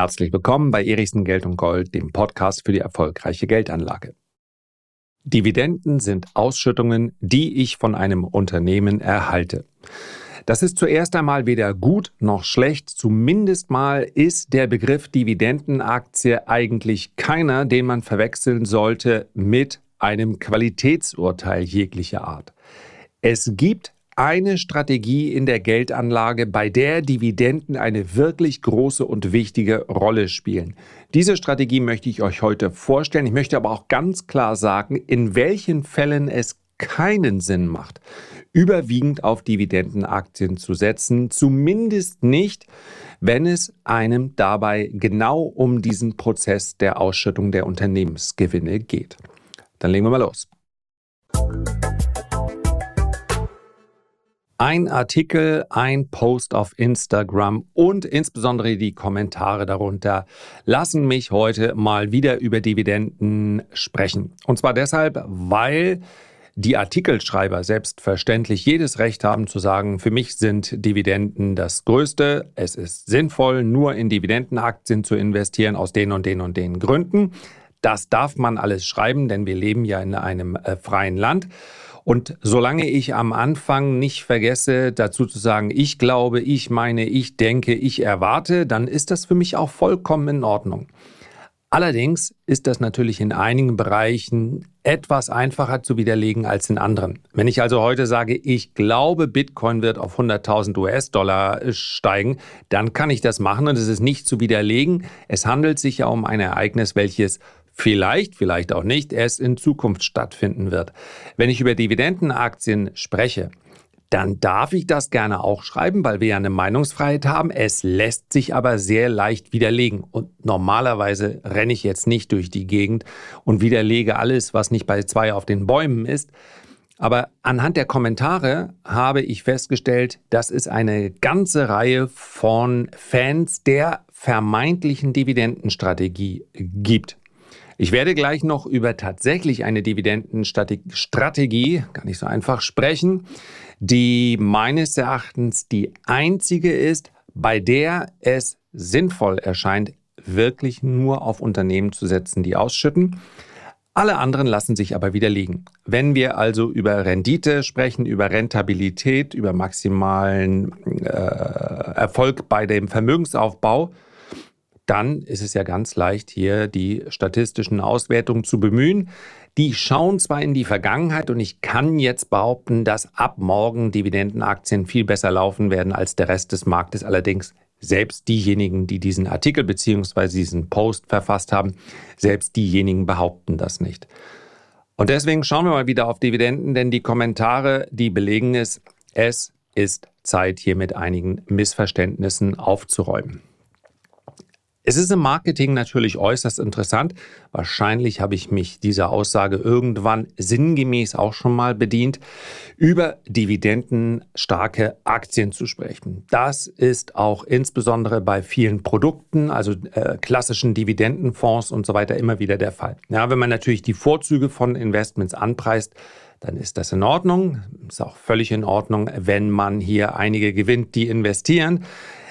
Herzlich willkommen bei Erichsen Geld und Gold, dem Podcast für die erfolgreiche Geldanlage. Dividenden sind Ausschüttungen, die ich von einem Unternehmen erhalte. Das ist zuerst einmal weder gut noch schlecht. Zumindest mal ist der Begriff Dividendenaktie eigentlich keiner, den man verwechseln sollte mit einem Qualitätsurteil jeglicher Art. Es gibt eine Strategie in der Geldanlage, bei der Dividenden eine wirklich große und wichtige Rolle spielen. Diese Strategie möchte ich euch heute vorstellen. Ich möchte aber auch ganz klar sagen, in welchen Fällen es keinen Sinn macht, überwiegend auf Dividendenaktien zu setzen, zumindest nicht, wenn es einem dabei genau um diesen Prozess der Ausschüttung der Unternehmensgewinne geht. Dann legen wir mal los. Ein Artikel, ein Post auf Instagram und insbesondere die Kommentare darunter lassen mich heute mal wieder über Dividenden sprechen. Und zwar deshalb, weil die Artikelschreiber selbstverständlich jedes Recht haben zu sagen, für mich sind Dividenden das Größte. Es ist sinnvoll, nur in Dividendenaktien zu investieren aus den und den und den Gründen. Das darf man alles schreiben, denn wir leben ja in einem äh, freien Land. Und solange ich am Anfang nicht vergesse, dazu zu sagen, ich glaube, ich meine, ich denke, ich erwarte, dann ist das für mich auch vollkommen in Ordnung. Allerdings ist das natürlich in einigen Bereichen etwas einfacher zu widerlegen als in anderen. Wenn ich also heute sage, ich glaube, Bitcoin wird auf 100.000 US-Dollar steigen, dann kann ich das machen und es ist nicht zu widerlegen. Es handelt sich ja um ein Ereignis, welches vielleicht, vielleicht auch nicht, erst in Zukunft stattfinden wird. Wenn ich über Dividendenaktien spreche, dann darf ich das gerne auch schreiben, weil wir ja eine Meinungsfreiheit haben. Es lässt sich aber sehr leicht widerlegen. Und normalerweise renne ich jetzt nicht durch die Gegend und widerlege alles, was nicht bei zwei auf den Bäumen ist. Aber anhand der Kommentare habe ich festgestellt, dass es eine ganze Reihe von Fans der vermeintlichen Dividendenstrategie gibt. Ich werde gleich noch über tatsächlich eine Dividendenstrategie, gar nicht so einfach, sprechen, die meines Erachtens die einzige ist, bei der es sinnvoll erscheint, wirklich nur auf Unternehmen zu setzen, die ausschütten. Alle anderen lassen sich aber widerlegen. Wenn wir also über Rendite sprechen, über Rentabilität, über maximalen äh, Erfolg bei dem Vermögensaufbau, dann ist es ja ganz leicht, hier die statistischen Auswertungen zu bemühen. Die schauen zwar in die Vergangenheit und ich kann jetzt behaupten, dass ab morgen Dividendenaktien viel besser laufen werden als der Rest des Marktes. Allerdings selbst diejenigen, die diesen Artikel bzw. diesen Post verfasst haben, selbst diejenigen behaupten das nicht. Und deswegen schauen wir mal wieder auf Dividenden, denn die Kommentare, die belegen es, es ist Zeit, hier mit einigen Missverständnissen aufzuräumen. Es ist im Marketing natürlich äußerst interessant. Wahrscheinlich habe ich mich dieser Aussage irgendwann sinngemäß auch schon mal bedient, über dividendenstarke Aktien zu sprechen. Das ist auch insbesondere bei vielen Produkten, also äh, klassischen Dividendenfonds und so weiter, immer wieder der Fall. Ja, wenn man natürlich die Vorzüge von Investments anpreist, dann ist das in Ordnung. Ist auch völlig in Ordnung, wenn man hier einige gewinnt, die investieren.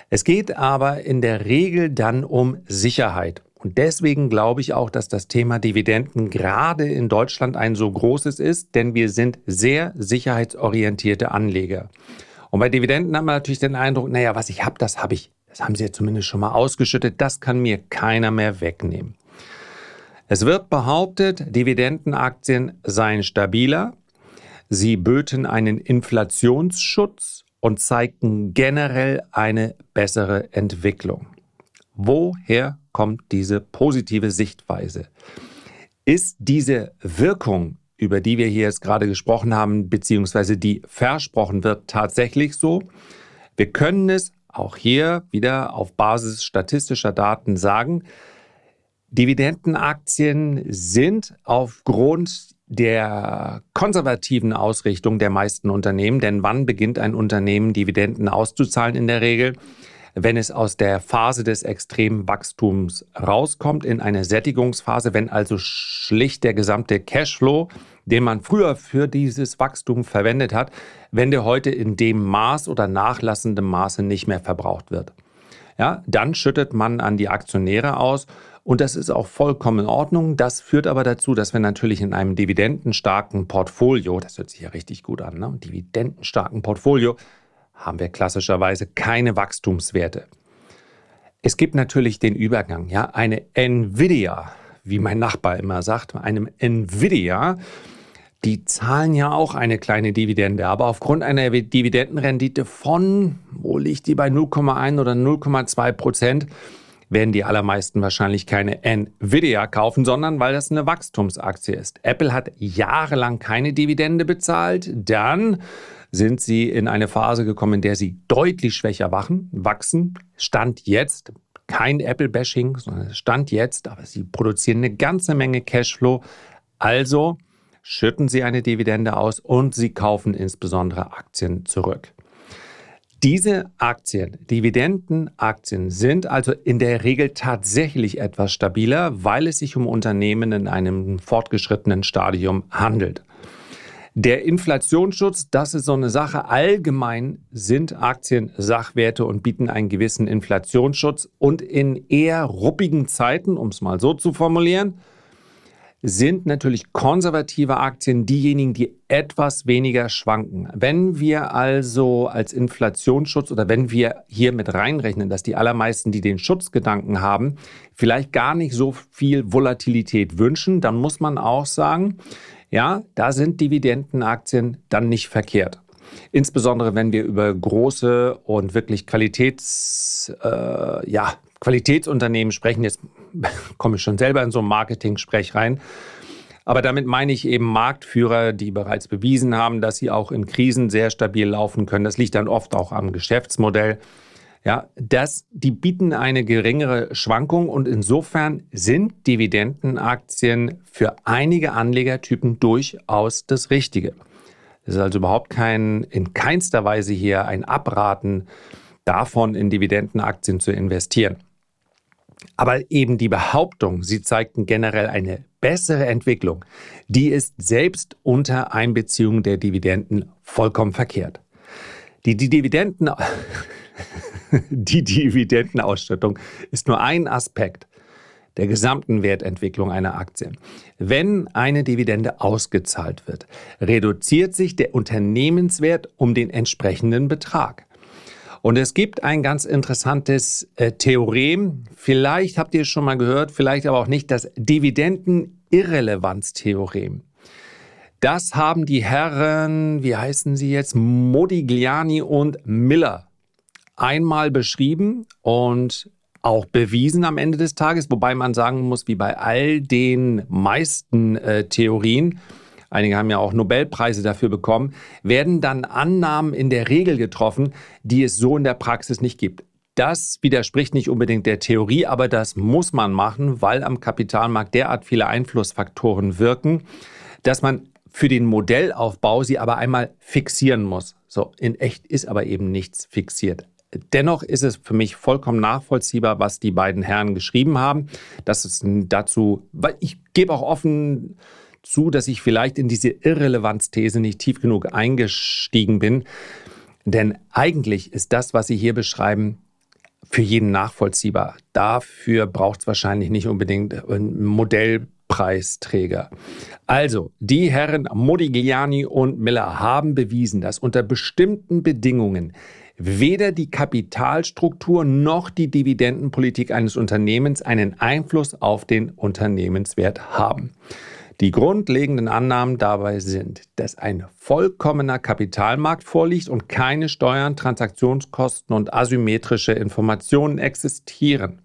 Es geht aber in der Regel dann um Sicherheit. Und deswegen glaube ich auch, dass das Thema Dividenden gerade in Deutschland ein so großes ist, denn wir sind sehr sicherheitsorientierte Anleger. Und bei Dividenden haben wir natürlich den Eindruck, naja, was ich habe, das habe ich. Das haben sie ja zumindest schon mal ausgeschüttet. Das kann mir keiner mehr wegnehmen. Es wird behauptet, Dividendenaktien seien stabiler. Sie böten einen Inflationsschutz und zeigten generell eine bessere Entwicklung. Woher kommt diese positive Sichtweise? Ist diese Wirkung, über die wir hier jetzt gerade gesprochen haben, beziehungsweise die versprochen wird, tatsächlich so? Wir können es auch hier wieder auf Basis statistischer Daten sagen. Dividendenaktien sind aufgrund der konservativen Ausrichtung der meisten Unternehmen. Denn wann beginnt ein Unternehmen Dividenden auszuzahlen in der Regel? Wenn es aus der Phase des extremen Wachstums rauskommt, in eine Sättigungsphase, wenn also schlicht der gesamte Cashflow, den man früher für dieses Wachstum verwendet hat, wenn der heute in dem Maß oder nachlassendem Maße nicht mehr verbraucht wird. ja, dann schüttet man an die Aktionäre aus und das ist auch vollkommen in Ordnung. Das führt aber dazu, dass wir natürlich in einem dividendenstarken Portfolio, das hört sich ja richtig gut an, ne? dividendenstarken Portfolio, haben wir klassischerweise keine Wachstumswerte. Es gibt natürlich den Übergang, ja, eine Nvidia, wie mein Nachbar immer sagt, einem Nvidia, die zahlen ja auch eine kleine Dividende, aber aufgrund einer Dividendenrendite von, wo liegt die bei 0,1 oder 0,2 Prozent, werden die allermeisten wahrscheinlich keine Nvidia kaufen, sondern weil das eine Wachstumsaktie ist. Apple hat jahrelang keine Dividende bezahlt, dann sind sie in eine Phase gekommen, in der sie deutlich schwächer wachsen. Stand jetzt kein Apple-Bashing, sondern Stand jetzt, aber sie produzieren eine ganze Menge Cashflow. Also schütten sie eine Dividende aus und sie kaufen insbesondere Aktien zurück. Diese Aktien, Dividendenaktien, sind also in der Regel tatsächlich etwas stabiler, weil es sich um Unternehmen in einem fortgeschrittenen Stadium handelt. Der Inflationsschutz, das ist so eine Sache. Allgemein sind Aktien Sachwerte und bieten einen gewissen Inflationsschutz. Und in eher ruppigen Zeiten, um es mal so zu formulieren, sind natürlich konservative Aktien diejenigen, die etwas weniger schwanken. Wenn wir also als Inflationsschutz oder wenn wir hier mit reinrechnen, dass die allermeisten, die den Schutzgedanken haben, vielleicht gar nicht so viel Volatilität wünschen, dann muss man auch sagen, ja, da sind Dividendenaktien dann nicht verkehrt. Insbesondere wenn wir über große und wirklich Qualitäts, äh, ja, Qualitätsunternehmen sprechen, jetzt komme ich schon selber in so ein Marketing-Sprech rein. Aber damit meine ich eben Marktführer, die bereits bewiesen haben, dass sie auch in Krisen sehr stabil laufen können. Das liegt dann oft auch am Geschäftsmodell. Ja, das, die bieten eine geringere Schwankung und insofern sind Dividendenaktien für einige Anlegertypen durchaus das Richtige. Es ist also überhaupt kein, in keinster Weise hier ein Abraten davon, in Dividendenaktien zu investieren. Aber eben die Behauptung, sie zeigten generell eine bessere Entwicklung, die ist selbst unter Einbeziehung der Dividenden vollkommen verkehrt. Die, die, Dividenden, die Dividendenausschüttung ist nur ein Aspekt der gesamten Wertentwicklung einer Aktie. Wenn eine Dividende ausgezahlt wird, reduziert sich der Unternehmenswert um den entsprechenden Betrag. Und es gibt ein ganz interessantes äh, Theorem, vielleicht habt ihr es schon mal gehört, vielleicht aber auch nicht, das Dividendenirrelevanztheorem. Das haben die Herren, wie heißen sie jetzt, Modigliani und Miller einmal beschrieben und auch bewiesen am Ende des Tages, wobei man sagen muss, wie bei all den meisten äh, Theorien, einige haben ja auch Nobelpreise dafür bekommen, werden dann Annahmen in der Regel getroffen, die es so in der Praxis nicht gibt. Das widerspricht nicht unbedingt der Theorie, aber das muss man machen, weil am Kapitalmarkt derart viele Einflussfaktoren wirken, dass man für den Modellaufbau sie aber einmal fixieren muss. So, in echt ist aber eben nichts fixiert. Dennoch ist es für mich vollkommen nachvollziehbar, was die beiden Herren geschrieben haben. Das ist dazu, weil ich gebe auch offen zu, dass ich vielleicht in diese Irrelevanzthese nicht tief genug eingestiegen bin. Denn eigentlich ist das, was Sie hier beschreiben, für jeden nachvollziehbar. Dafür braucht es wahrscheinlich nicht unbedingt ein Modellpreisträger. Also, die Herren Modigliani und Miller haben bewiesen, dass unter bestimmten Bedingungen weder die Kapitalstruktur noch die Dividendenpolitik eines Unternehmens einen Einfluss auf den Unternehmenswert haben. Die grundlegenden Annahmen dabei sind, dass ein vollkommener Kapitalmarkt vorliegt und keine Steuern, Transaktionskosten und asymmetrische Informationen existieren.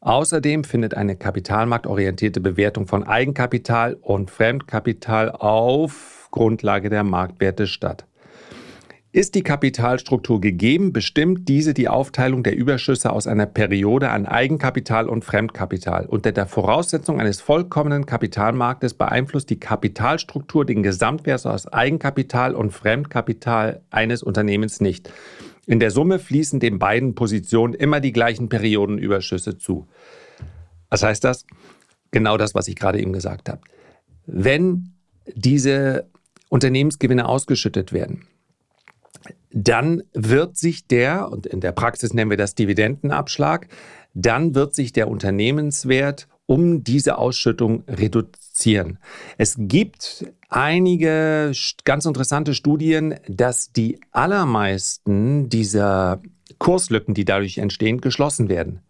Außerdem findet eine kapitalmarktorientierte Bewertung von Eigenkapital und Fremdkapital auf Grundlage der Marktwerte statt. Ist die Kapitalstruktur gegeben, bestimmt diese die Aufteilung der Überschüsse aus einer Periode an Eigenkapital und Fremdkapital. Unter der Voraussetzung eines vollkommenen Kapitalmarktes beeinflusst die Kapitalstruktur den Gesamtwert aus Eigenkapital und Fremdkapital eines Unternehmens nicht. In der Summe fließen den beiden Positionen immer die gleichen Periodenüberschüsse zu. Was heißt das? Genau das, was ich gerade eben gesagt habe. Wenn diese Unternehmensgewinne ausgeschüttet werden, dann wird sich der, und in der Praxis nennen wir das Dividendenabschlag, dann wird sich der Unternehmenswert um diese Ausschüttung reduzieren. Es gibt einige ganz interessante Studien, dass die allermeisten dieser Kurslücken, die dadurch entstehen, geschlossen werden.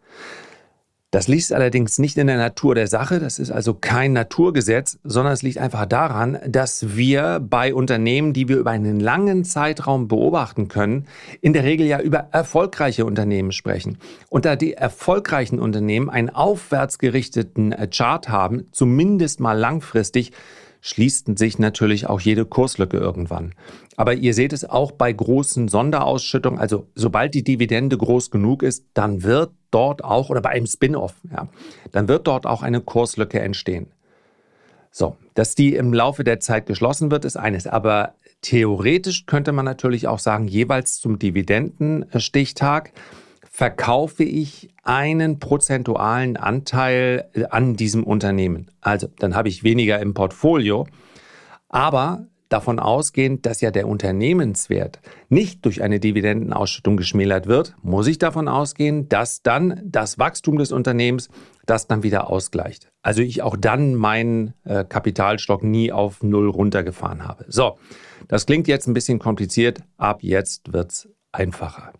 Das liegt allerdings nicht in der Natur der Sache, das ist also kein Naturgesetz, sondern es liegt einfach daran, dass wir bei Unternehmen, die wir über einen langen Zeitraum beobachten können, in der Regel ja über erfolgreiche Unternehmen sprechen. Und da die erfolgreichen Unternehmen einen aufwärts gerichteten äh, Chart haben, zumindest mal langfristig, schließt sich natürlich auch jede Kurslücke irgendwann. Aber ihr seht es auch bei großen Sonderausschüttungen, also sobald die Dividende groß genug ist, dann wird dort auch, oder bei einem Spin-off, ja, dann wird dort auch eine Kurslücke entstehen. So, dass die im Laufe der Zeit geschlossen wird, ist eines. Aber theoretisch könnte man natürlich auch sagen, jeweils zum Dividendenstichtag verkaufe ich einen prozentualen Anteil an diesem Unternehmen. Also dann habe ich weniger im Portfolio. Aber davon ausgehend, dass ja der Unternehmenswert nicht durch eine Dividendenausschüttung geschmälert wird, muss ich davon ausgehen, dass dann das Wachstum des Unternehmens das dann wieder ausgleicht. Also ich auch dann meinen äh, Kapitalstock nie auf Null runtergefahren habe. So, das klingt jetzt ein bisschen kompliziert, ab jetzt wird es einfacher.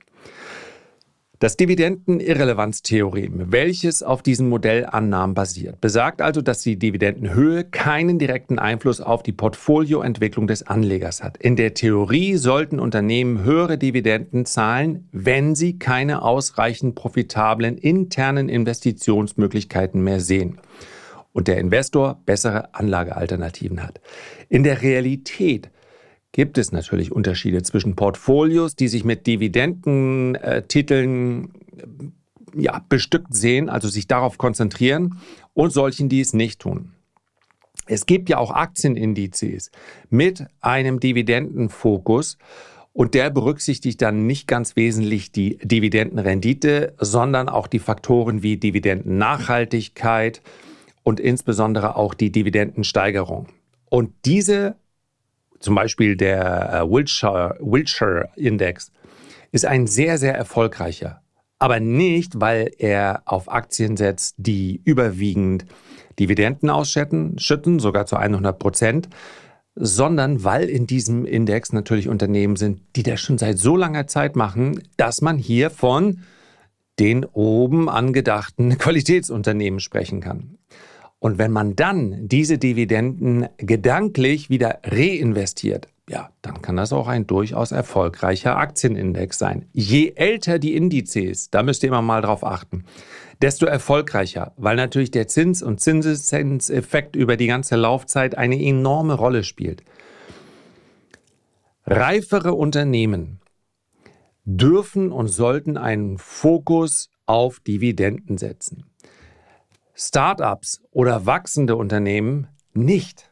Das Dividendenirrelevanztheorem, welches auf diesen Modellannahmen basiert, besagt also, dass die Dividendenhöhe keinen direkten Einfluss auf die Portfolioentwicklung des Anlegers hat. In der Theorie sollten Unternehmen höhere Dividenden zahlen, wenn sie keine ausreichend profitablen internen Investitionsmöglichkeiten mehr sehen und der Investor bessere Anlagealternativen hat. In der Realität gibt es natürlich Unterschiede zwischen Portfolios, die sich mit Dividendentiteln äh, ja, bestückt sehen, also sich darauf konzentrieren, und solchen, die es nicht tun. Es gibt ja auch Aktienindizes mit einem Dividendenfokus und der berücksichtigt dann nicht ganz wesentlich die Dividendenrendite, sondern auch die Faktoren wie Dividendennachhaltigkeit und insbesondere auch die Dividendensteigerung. Und diese zum Beispiel der äh, Wilshire, Wilshire Index, ist ein sehr, sehr erfolgreicher. Aber nicht, weil er auf Aktien setzt, die überwiegend Dividenden ausschütten, schütten, sogar zu 100 Prozent, sondern weil in diesem Index natürlich Unternehmen sind, die das schon seit so langer Zeit machen, dass man hier von den oben angedachten Qualitätsunternehmen sprechen kann. Und wenn man dann diese Dividenden gedanklich wieder reinvestiert, ja, dann kann das auch ein durchaus erfolgreicher Aktienindex sein. Je älter die Indizes, da müsst ihr immer mal drauf achten, desto erfolgreicher, weil natürlich der Zins- und Zinseszinseffekt über die ganze Laufzeit eine enorme Rolle spielt. Reifere Unternehmen dürfen und sollten einen Fokus auf Dividenden setzen. Startups oder wachsende Unternehmen nicht.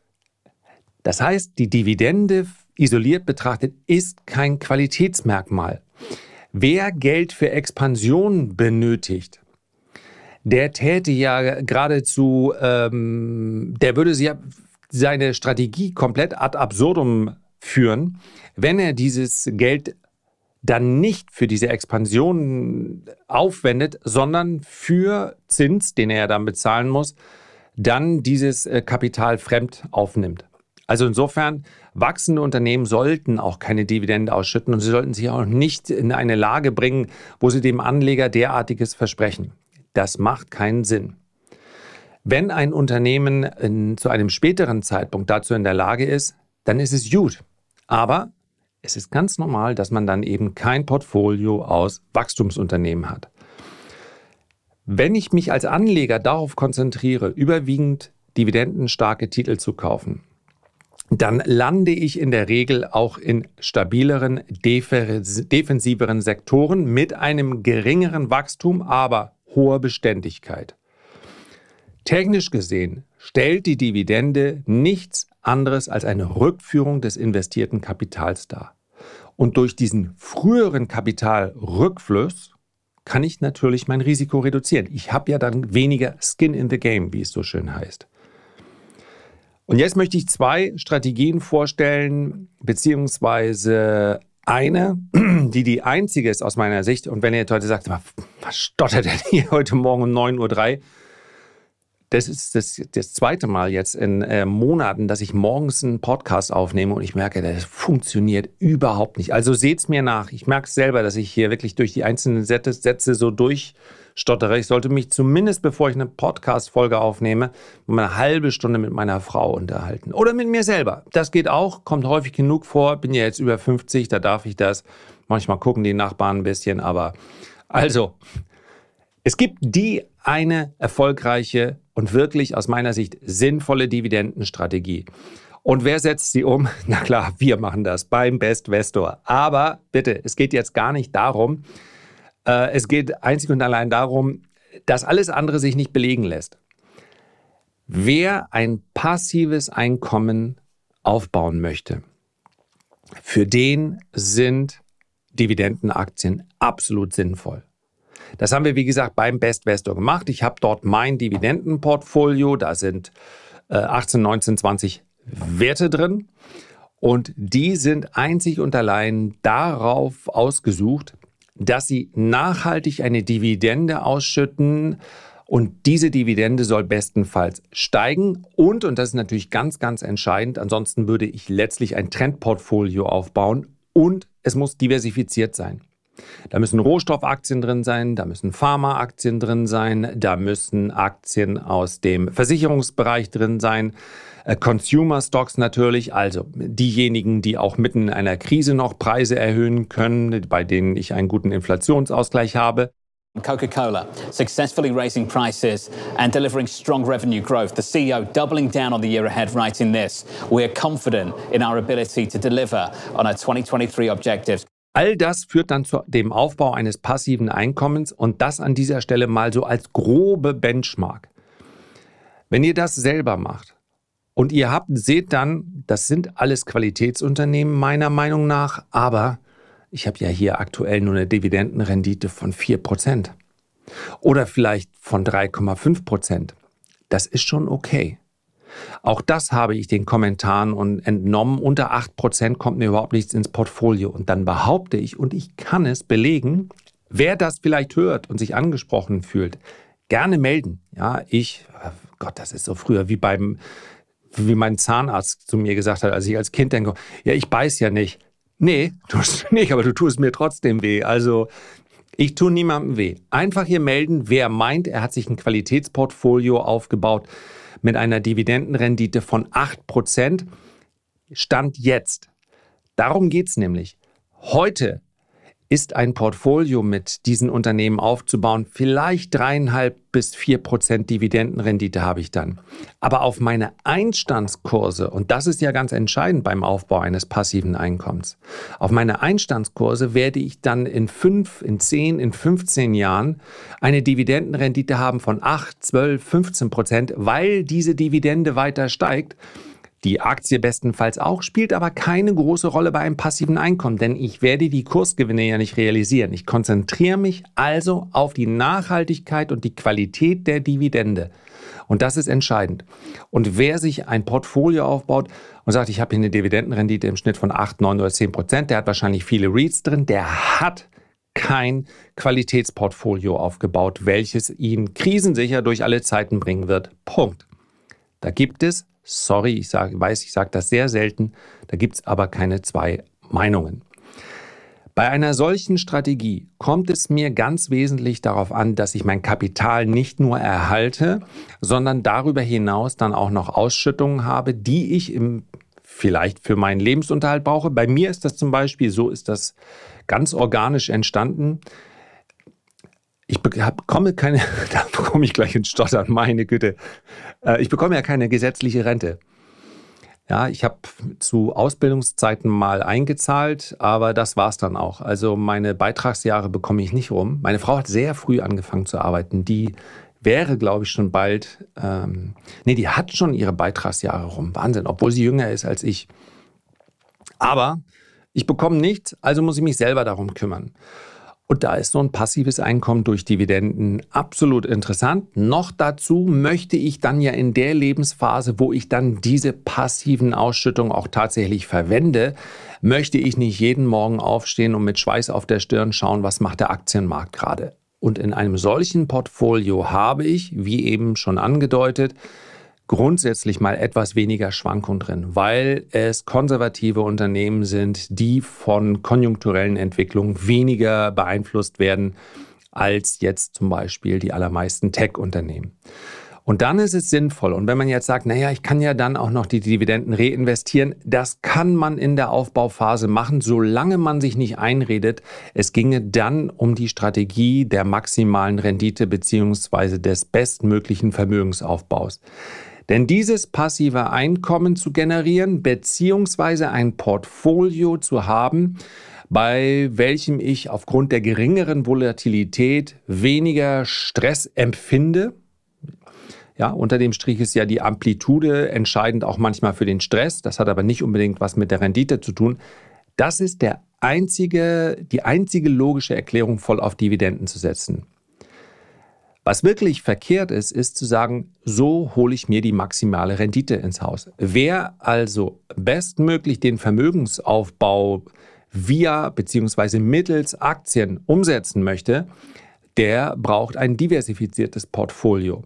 Das heißt, die Dividende isoliert betrachtet ist kein Qualitätsmerkmal. Wer Geld für Expansion benötigt, der täte ja geradezu, ähm, der würde ja seine Strategie komplett ad absurdum führen, wenn er dieses Geld dann nicht für diese Expansion aufwendet, sondern für Zins, den er dann bezahlen muss, dann dieses äh, Kapital fremd aufnimmt. Also insofern, wachsende Unternehmen sollten auch keine Dividende ausschütten und sie sollten sich auch nicht in eine Lage bringen, wo sie dem Anleger derartiges versprechen. Das macht keinen Sinn. Wenn ein Unternehmen in, zu einem späteren Zeitpunkt dazu in der Lage ist, dann ist es gut. Aber es ist ganz normal, dass man dann eben kein Portfolio aus Wachstumsunternehmen hat. Wenn ich mich als Anleger darauf konzentriere, überwiegend dividendenstarke Titel zu kaufen, dann lande ich in der Regel auch in stabileren, defensiveren Sektoren mit einem geringeren Wachstum, aber hoher Beständigkeit. Technisch gesehen stellt die Dividende nichts anderes als eine Rückführung des investierten Kapitals dar. Und durch diesen früheren Kapitalrückfluss kann ich natürlich mein Risiko reduzieren. Ich habe ja dann weniger Skin in the Game, wie es so schön heißt. Und jetzt möchte ich zwei Strategien vorstellen, beziehungsweise eine, die die einzige ist aus meiner Sicht. Und wenn ihr heute sagt, was stottert denn hier heute Morgen um 9.03 Uhr? Das ist das, das zweite Mal jetzt in äh, Monaten, dass ich morgens einen Podcast aufnehme und ich merke, das funktioniert überhaupt nicht. Also seht's mir nach. Ich merke selber, dass ich hier wirklich durch die einzelnen Sätze, so durchstottere. Ich sollte mich zumindest, bevor ich eine Podcast-Folge aufnehme, eine halbe Stunde mit meiner Frau unterhalten. Oder mit mir selber. Das geht auch, kommt häufig genug vor. Bin ja jetzt über 50, da darf ich das. Manchmal gucken die Nachbarn ein bisschen, aber also, es gibt die eine erfolgreiche und wirklich aus meiner Sicht sinnvolle Dividendenstrategie. Und wer setzt sie um? Na klar, wir machen das beim Best Vestor. Aber bitte, es geht jetzt gar nicht darum, äh, es geht einzig und allein darum, dass alles andere sich nicht belegen lässt. Wer ein passives Einkommen aufbauen möchte, für den sind Dividendenaktien absolut sinnvoll. Das haben wir, wie gesagt, beim Best Vestor gemacht. Ich habe dort mein Dividendenportfolio. Da sind äh, 18, 19, 20 Werte drin. Und die sind einzig und allein darauf ausgesucht, dass sie nachhaltig eine Dividende ausschütten. Und diese Dividende soll bestenfalls steigen. Und, und das ist natürlich ganz, ganz entscheidend, ansonsten würde ich letztlich ein Trendportfolio aufbauen und es muss diversifiziert sein. Da müssen Rohstoffaktien drin sein, da müssen Pharmaaktien drin sein, da müssen Aktien aus dem Versicherungsbereich drin sein, äh, Consumer Stocks natürlich, also diejenigen, die auch mitten in einer Krise noch Preise erhöhen können, bei denen ich einen guten Inflationsausgleich habe. Coca-Cola successfully raising prices and delivering strong revenue growth. The CEO doubling down on the year ahead, writing this: "We are confident in our ability to deliver on our 2023 objectives." All das führt dann zu dem Aufbau eines passiven Einkommens und das an dieser Stelle mal so als grobe Benchmark. Wenn ihr das selber macht und ihr habt, seht dann, das sind alles Qualitätsunternehmen meiner Meinung nach, aber ich habe ja hier aktuell nur eine Dividendenrendite von 4% oder vielleicht von 3,5%. Das ist schon okay. Auch das habe ich den Kommentaren und entnommen. Unter 8% kommt mir überhaupt nichts ins Portfolio. Und dann behaupte ich, und ich kann es belegen, wer das vielleicht hört und sich angesprochen fühlt, gerne melden. Ja, ich, Gott, das ist so früher wie beim, wie mein Zahnarzt zu mir gesagt hat, als ich als Kind denke, ja, ich beiß ja nicht. Nee, tust du nicht, aber du tust mir trotzdem weh. Also ich tue niemandem weh. Einfach hier melden, wer meint, er hat sich ein Qualitätsportfolio aufgebaut mit einer Dividendenrendite von 8%. Stand jetzt. Darum geht es nämlich. Heute ist ein Portfolio mit diesen Unternehmen aufzubauen. Vielleicht dreieinhalb bis vier Prozent Dividendenrendite habe ich dann. Aber auf meine Einstandskurse, und das ist ja ganz entscheidend beim Aufbau eines passiven Einkommens, auf meine Einstandskurse werde ich dann in fünf, in zehn, in 15 Jahren eine Dividendenrendite haben von 8, 12, 15 Prozent, weil diese Dividende weiter steigt die Aktie bestenfalls auch, spielt aber keine große Rolle bei einem passiven Einkommen, denn ich werde die Kursgewinne ja nicht realisieren. Ich konzentriere mich also auf die Nachhaltigkeit und die Qualität der Dividende. Und das ist entscheidend. Und wer sich ein Portfolio aufbaut und sagt, ich habe hier eine Dividendenrendite im Schnitt von 8, 9 oder 10 Prozent, der hat wahrscheinlich viele REITs drin, der hat kein Qualitätsportfolio aufgebaut, welches ihn krisensicher durch alle Zeiten bringen wird. Punkt. Da gibt es Sorry, ich sag, weiß, ich sage das sehr selten. Da gibt es aber keine zwei Meinungen. Bei einer solchen Strategie kommt es mir ganz wesentlich darauf an, dass ich mein Kapital nicht nur erhalte, sondern darüber hinaus dann auch noch Ausschüttungen habe, die ich im, vielleicht für meinen Lebensunterhalt brauche. Bei mir ist das zum Beispiel, so ist das ganz organisch entstanden. Ich bekomme keine, da bekomme ich gleich ins Stottern, meine Güte. Äh, ich bekomme ja keine gesetzliche Rente. Ja, ich habe zu Ausbildungszeiten mal eingezahlt, aber das war es dann auch. Also meine Beitragsjahre bekomme ich nicht rum. Meine Frau hat sehr früh angefangen zu arbeiten. Die wäre, glaube ich, schon bald, ähm, nee, die hat schon ihre Beitragsjahre rum. Wahnsinn, obwohl sie jünger ist als ich. Aber ich bekomme nichts, also muss ich mich selber darum kümmern. Und da ist so ein passives Einkommen durch Dividenden absolut interessant. Noch dazu möchte ich dann ja in der Lebensphase, wo ich dann diese passiven Ausschüttungen auch tatsächlich verwende, möchte ich nicht jeden Morgen aufstehen und mit Schweiß auf der Stirn schauen, was macht der Aktienmarkt gerade. Und in einem solchen Portfolio habe ich, wie eben schon angedeutet, grundsätzlich mal etwas weniger Schwankung drin, weil es konservative Unternehmen sind, die von konjunkturellen Entwicklungen weniger beeinflusst werden als jetzt zum Beispiel die allermeisten Tech-Unternehmen. Und dann ist es sinnvoll. Und wenn man jetzt sagt, naja, ich kann ja dann auch noch die Dividenden reinvestieren, das kann man in der Aufbauphase machen, solange man sich nicht einredet, es ginge dann um die Strategie der maximalen Rendite beziehungsweise des bestmöglichen Vermögensaufbaus. Denn dieses passive Einkommen zu generieren, beziehungsweise ein Portfolio zu haben, bei welchem ich aufgrund der geringeren Volatilität weniger Stress empfinde. Ja, unter dem Strich ist ja die Amplitude entscheidend auch manchmal für den Stress. Das hat aber nicht unbedingt was mit der Rendite zu tun. Das ist der einzige, die einzige logische Erklärung, voll auf Dividenden zu setzen. Was wirklich verkehrt ist, ist zu sagen, so hole ich mir die maximale Rendite ins Haus. Wer also bestmöglich den Vermögensaufbau via bzw. mittels Aktien umsetzen möchte, der braucht ein diversifiziertes Portfolio.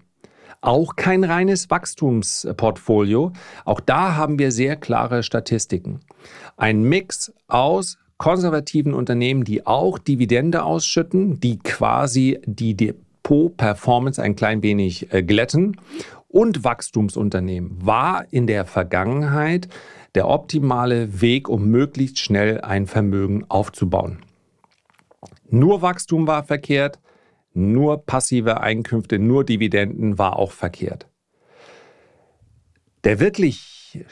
Auch kein reines Wachstumsportfolio. Auch da haben wir sehr klare Statistiken. Ein Mix aus konservativen Unternehmen, die auch Dividende ausschütten, die quasi die Depot-Performance ein klein wenig äh, glätten. Und Wachstumsunternehmen war in der Vergangenheit der optimale Weg, um möglichst schnell ein Vermögen aufzubauen. Nur Wachstum war verkehrt, nur passive Einkünfte, nur Dividenden war auch verkehrt. Der wirklich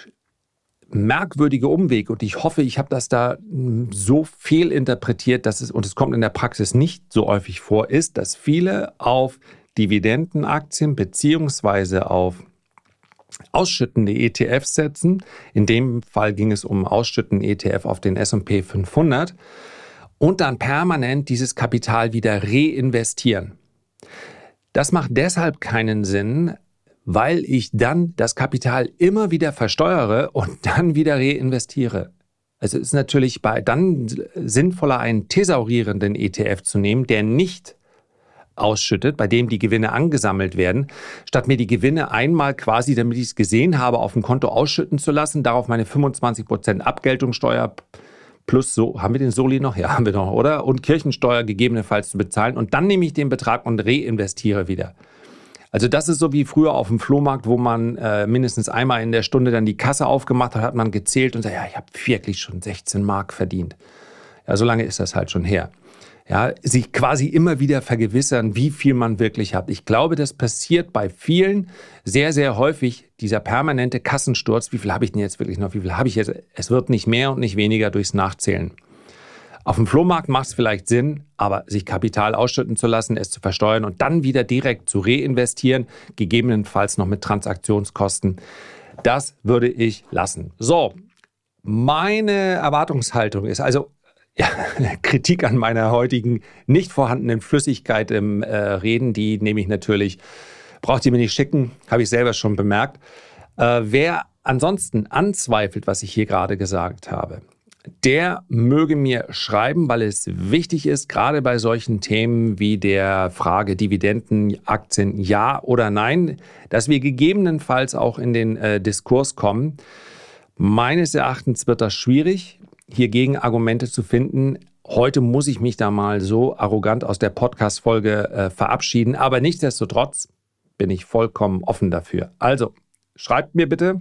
merkwürdige Umweg und ich hoffe, ich habe das da so fehlinterpretiert, dass es und es kommt in der Praxis nicht so häufig vor, ist, dass viele auf Dividendenaktien beziehungsweise auf ausschüttende ETFs setzen. In dem Fall ging es um ausschüttende ETF auf den S&P 500 und dann permanent dieses Kapital wieder reinvestieren. Das macht deshalb keinen Sinn, weil ich dann das Kapital immer wieder versteuere und dann wieder reinvestiere. Also ist natürlich bei, dann sinnvoller, einen thesaurierenden ETF zu nehmen, der nicht ausschüttet, bei dem die Gewinne angesammelt werden, statt mir die Gewinne einmal quasi, damit ich es gesehen habe, auf dem Konto ausschütten zu lassen, darauf meine 25% Abgeltungssteuer plus so, haben wir den Soli noch? Ja, haben wir noch, oder? Und Kirchensteuer gegebenenfalls zu bezahlen. Und dann nehme ich den Betrag und reinvestiere wieder. Also das ist so wie früher auf dem Flohmarkt, wo man äh, mindestens einmal in der Stunde dann die Kasse aufgemacht hat, hat man gezählt und sagt, ja, ich habe wirklich schon 16 Mark verdient. Ja, so lange ist das halt schon her. Ja, sich quasi immer wieder vergewissern, wie viel man wirklich hat. Ich glaube, das passiert bei vielen sehr, sehr häufig, dieser permanente Kassensturz. Wie viel habe ich denn jetzt wirklich noch? Wie viel habe ich jetzt? Es wird nicht mehr und nicht weniger durchs Nachzählen. Auf dem Flohmarkt macht es vielleicht Sinn, aber sich Kapital ausschütten zu lassen, es zu versteuern und dann wieder direkt zu reinvestieren, gegebenenfalls noch mit Transaktionskosten, das würde ich lassen. So, meine Erwartungshaltung ist also ja, Kritik an meiner heutigen nicht vorhandenen Flüssigkeit im äh, Reden, die nehme ich natürlich, braucht ihr mir nicht schicken, habe ich selber schon bemerkt. Äh, wer ansonsten anzweifelt, was ich hier gerade gesagt habe, der möge mir schreiben, weil es wichtig ist, gerade bei solchen Themen wie der Frage Dividenden, Aktien, ja oder nein, dass wir gegebenenfalls auch in den äh, Diskurs kommen. Meines Erachtens wird das schwierig, hier Gegenargumente zu finden. Heute muss ich mich da mal so arrogant aus der Podcast-Folge äh, verabschieden, aber nichtsdestotrotz bin ich vollkommen offen dafür. Also, schreibt mir bitte,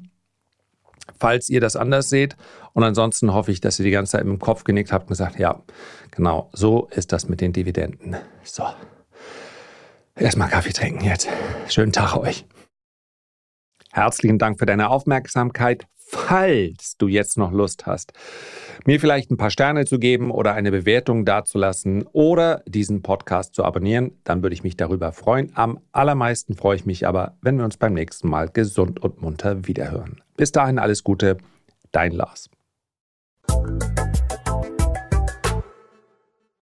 falls ihr das anders seht. Und ansonsten hoffe ich, dass ihr die ganze Zeit im Kopf genickt habt und gesagt, ja, genau, so ist das mit den Dividenden. So. Erstmal Kaffee trinken jetzt. Schönen Tag euch. Herzlichen Dank für deine Aufmerksamkeit. Falls du jetzt noch Lust hast, mir vielleicht ein paar Sterne zu geben oder eine Bewertung dazulassen oder diesen Podcast zu abonnieren, dann würde ich mich darüber freuen. Am allermeisten freue ich mich aber, wenn wir uns beim nächsten Mal gesund und munter wiederhören. Bis dahin alles Gute, dein Lars.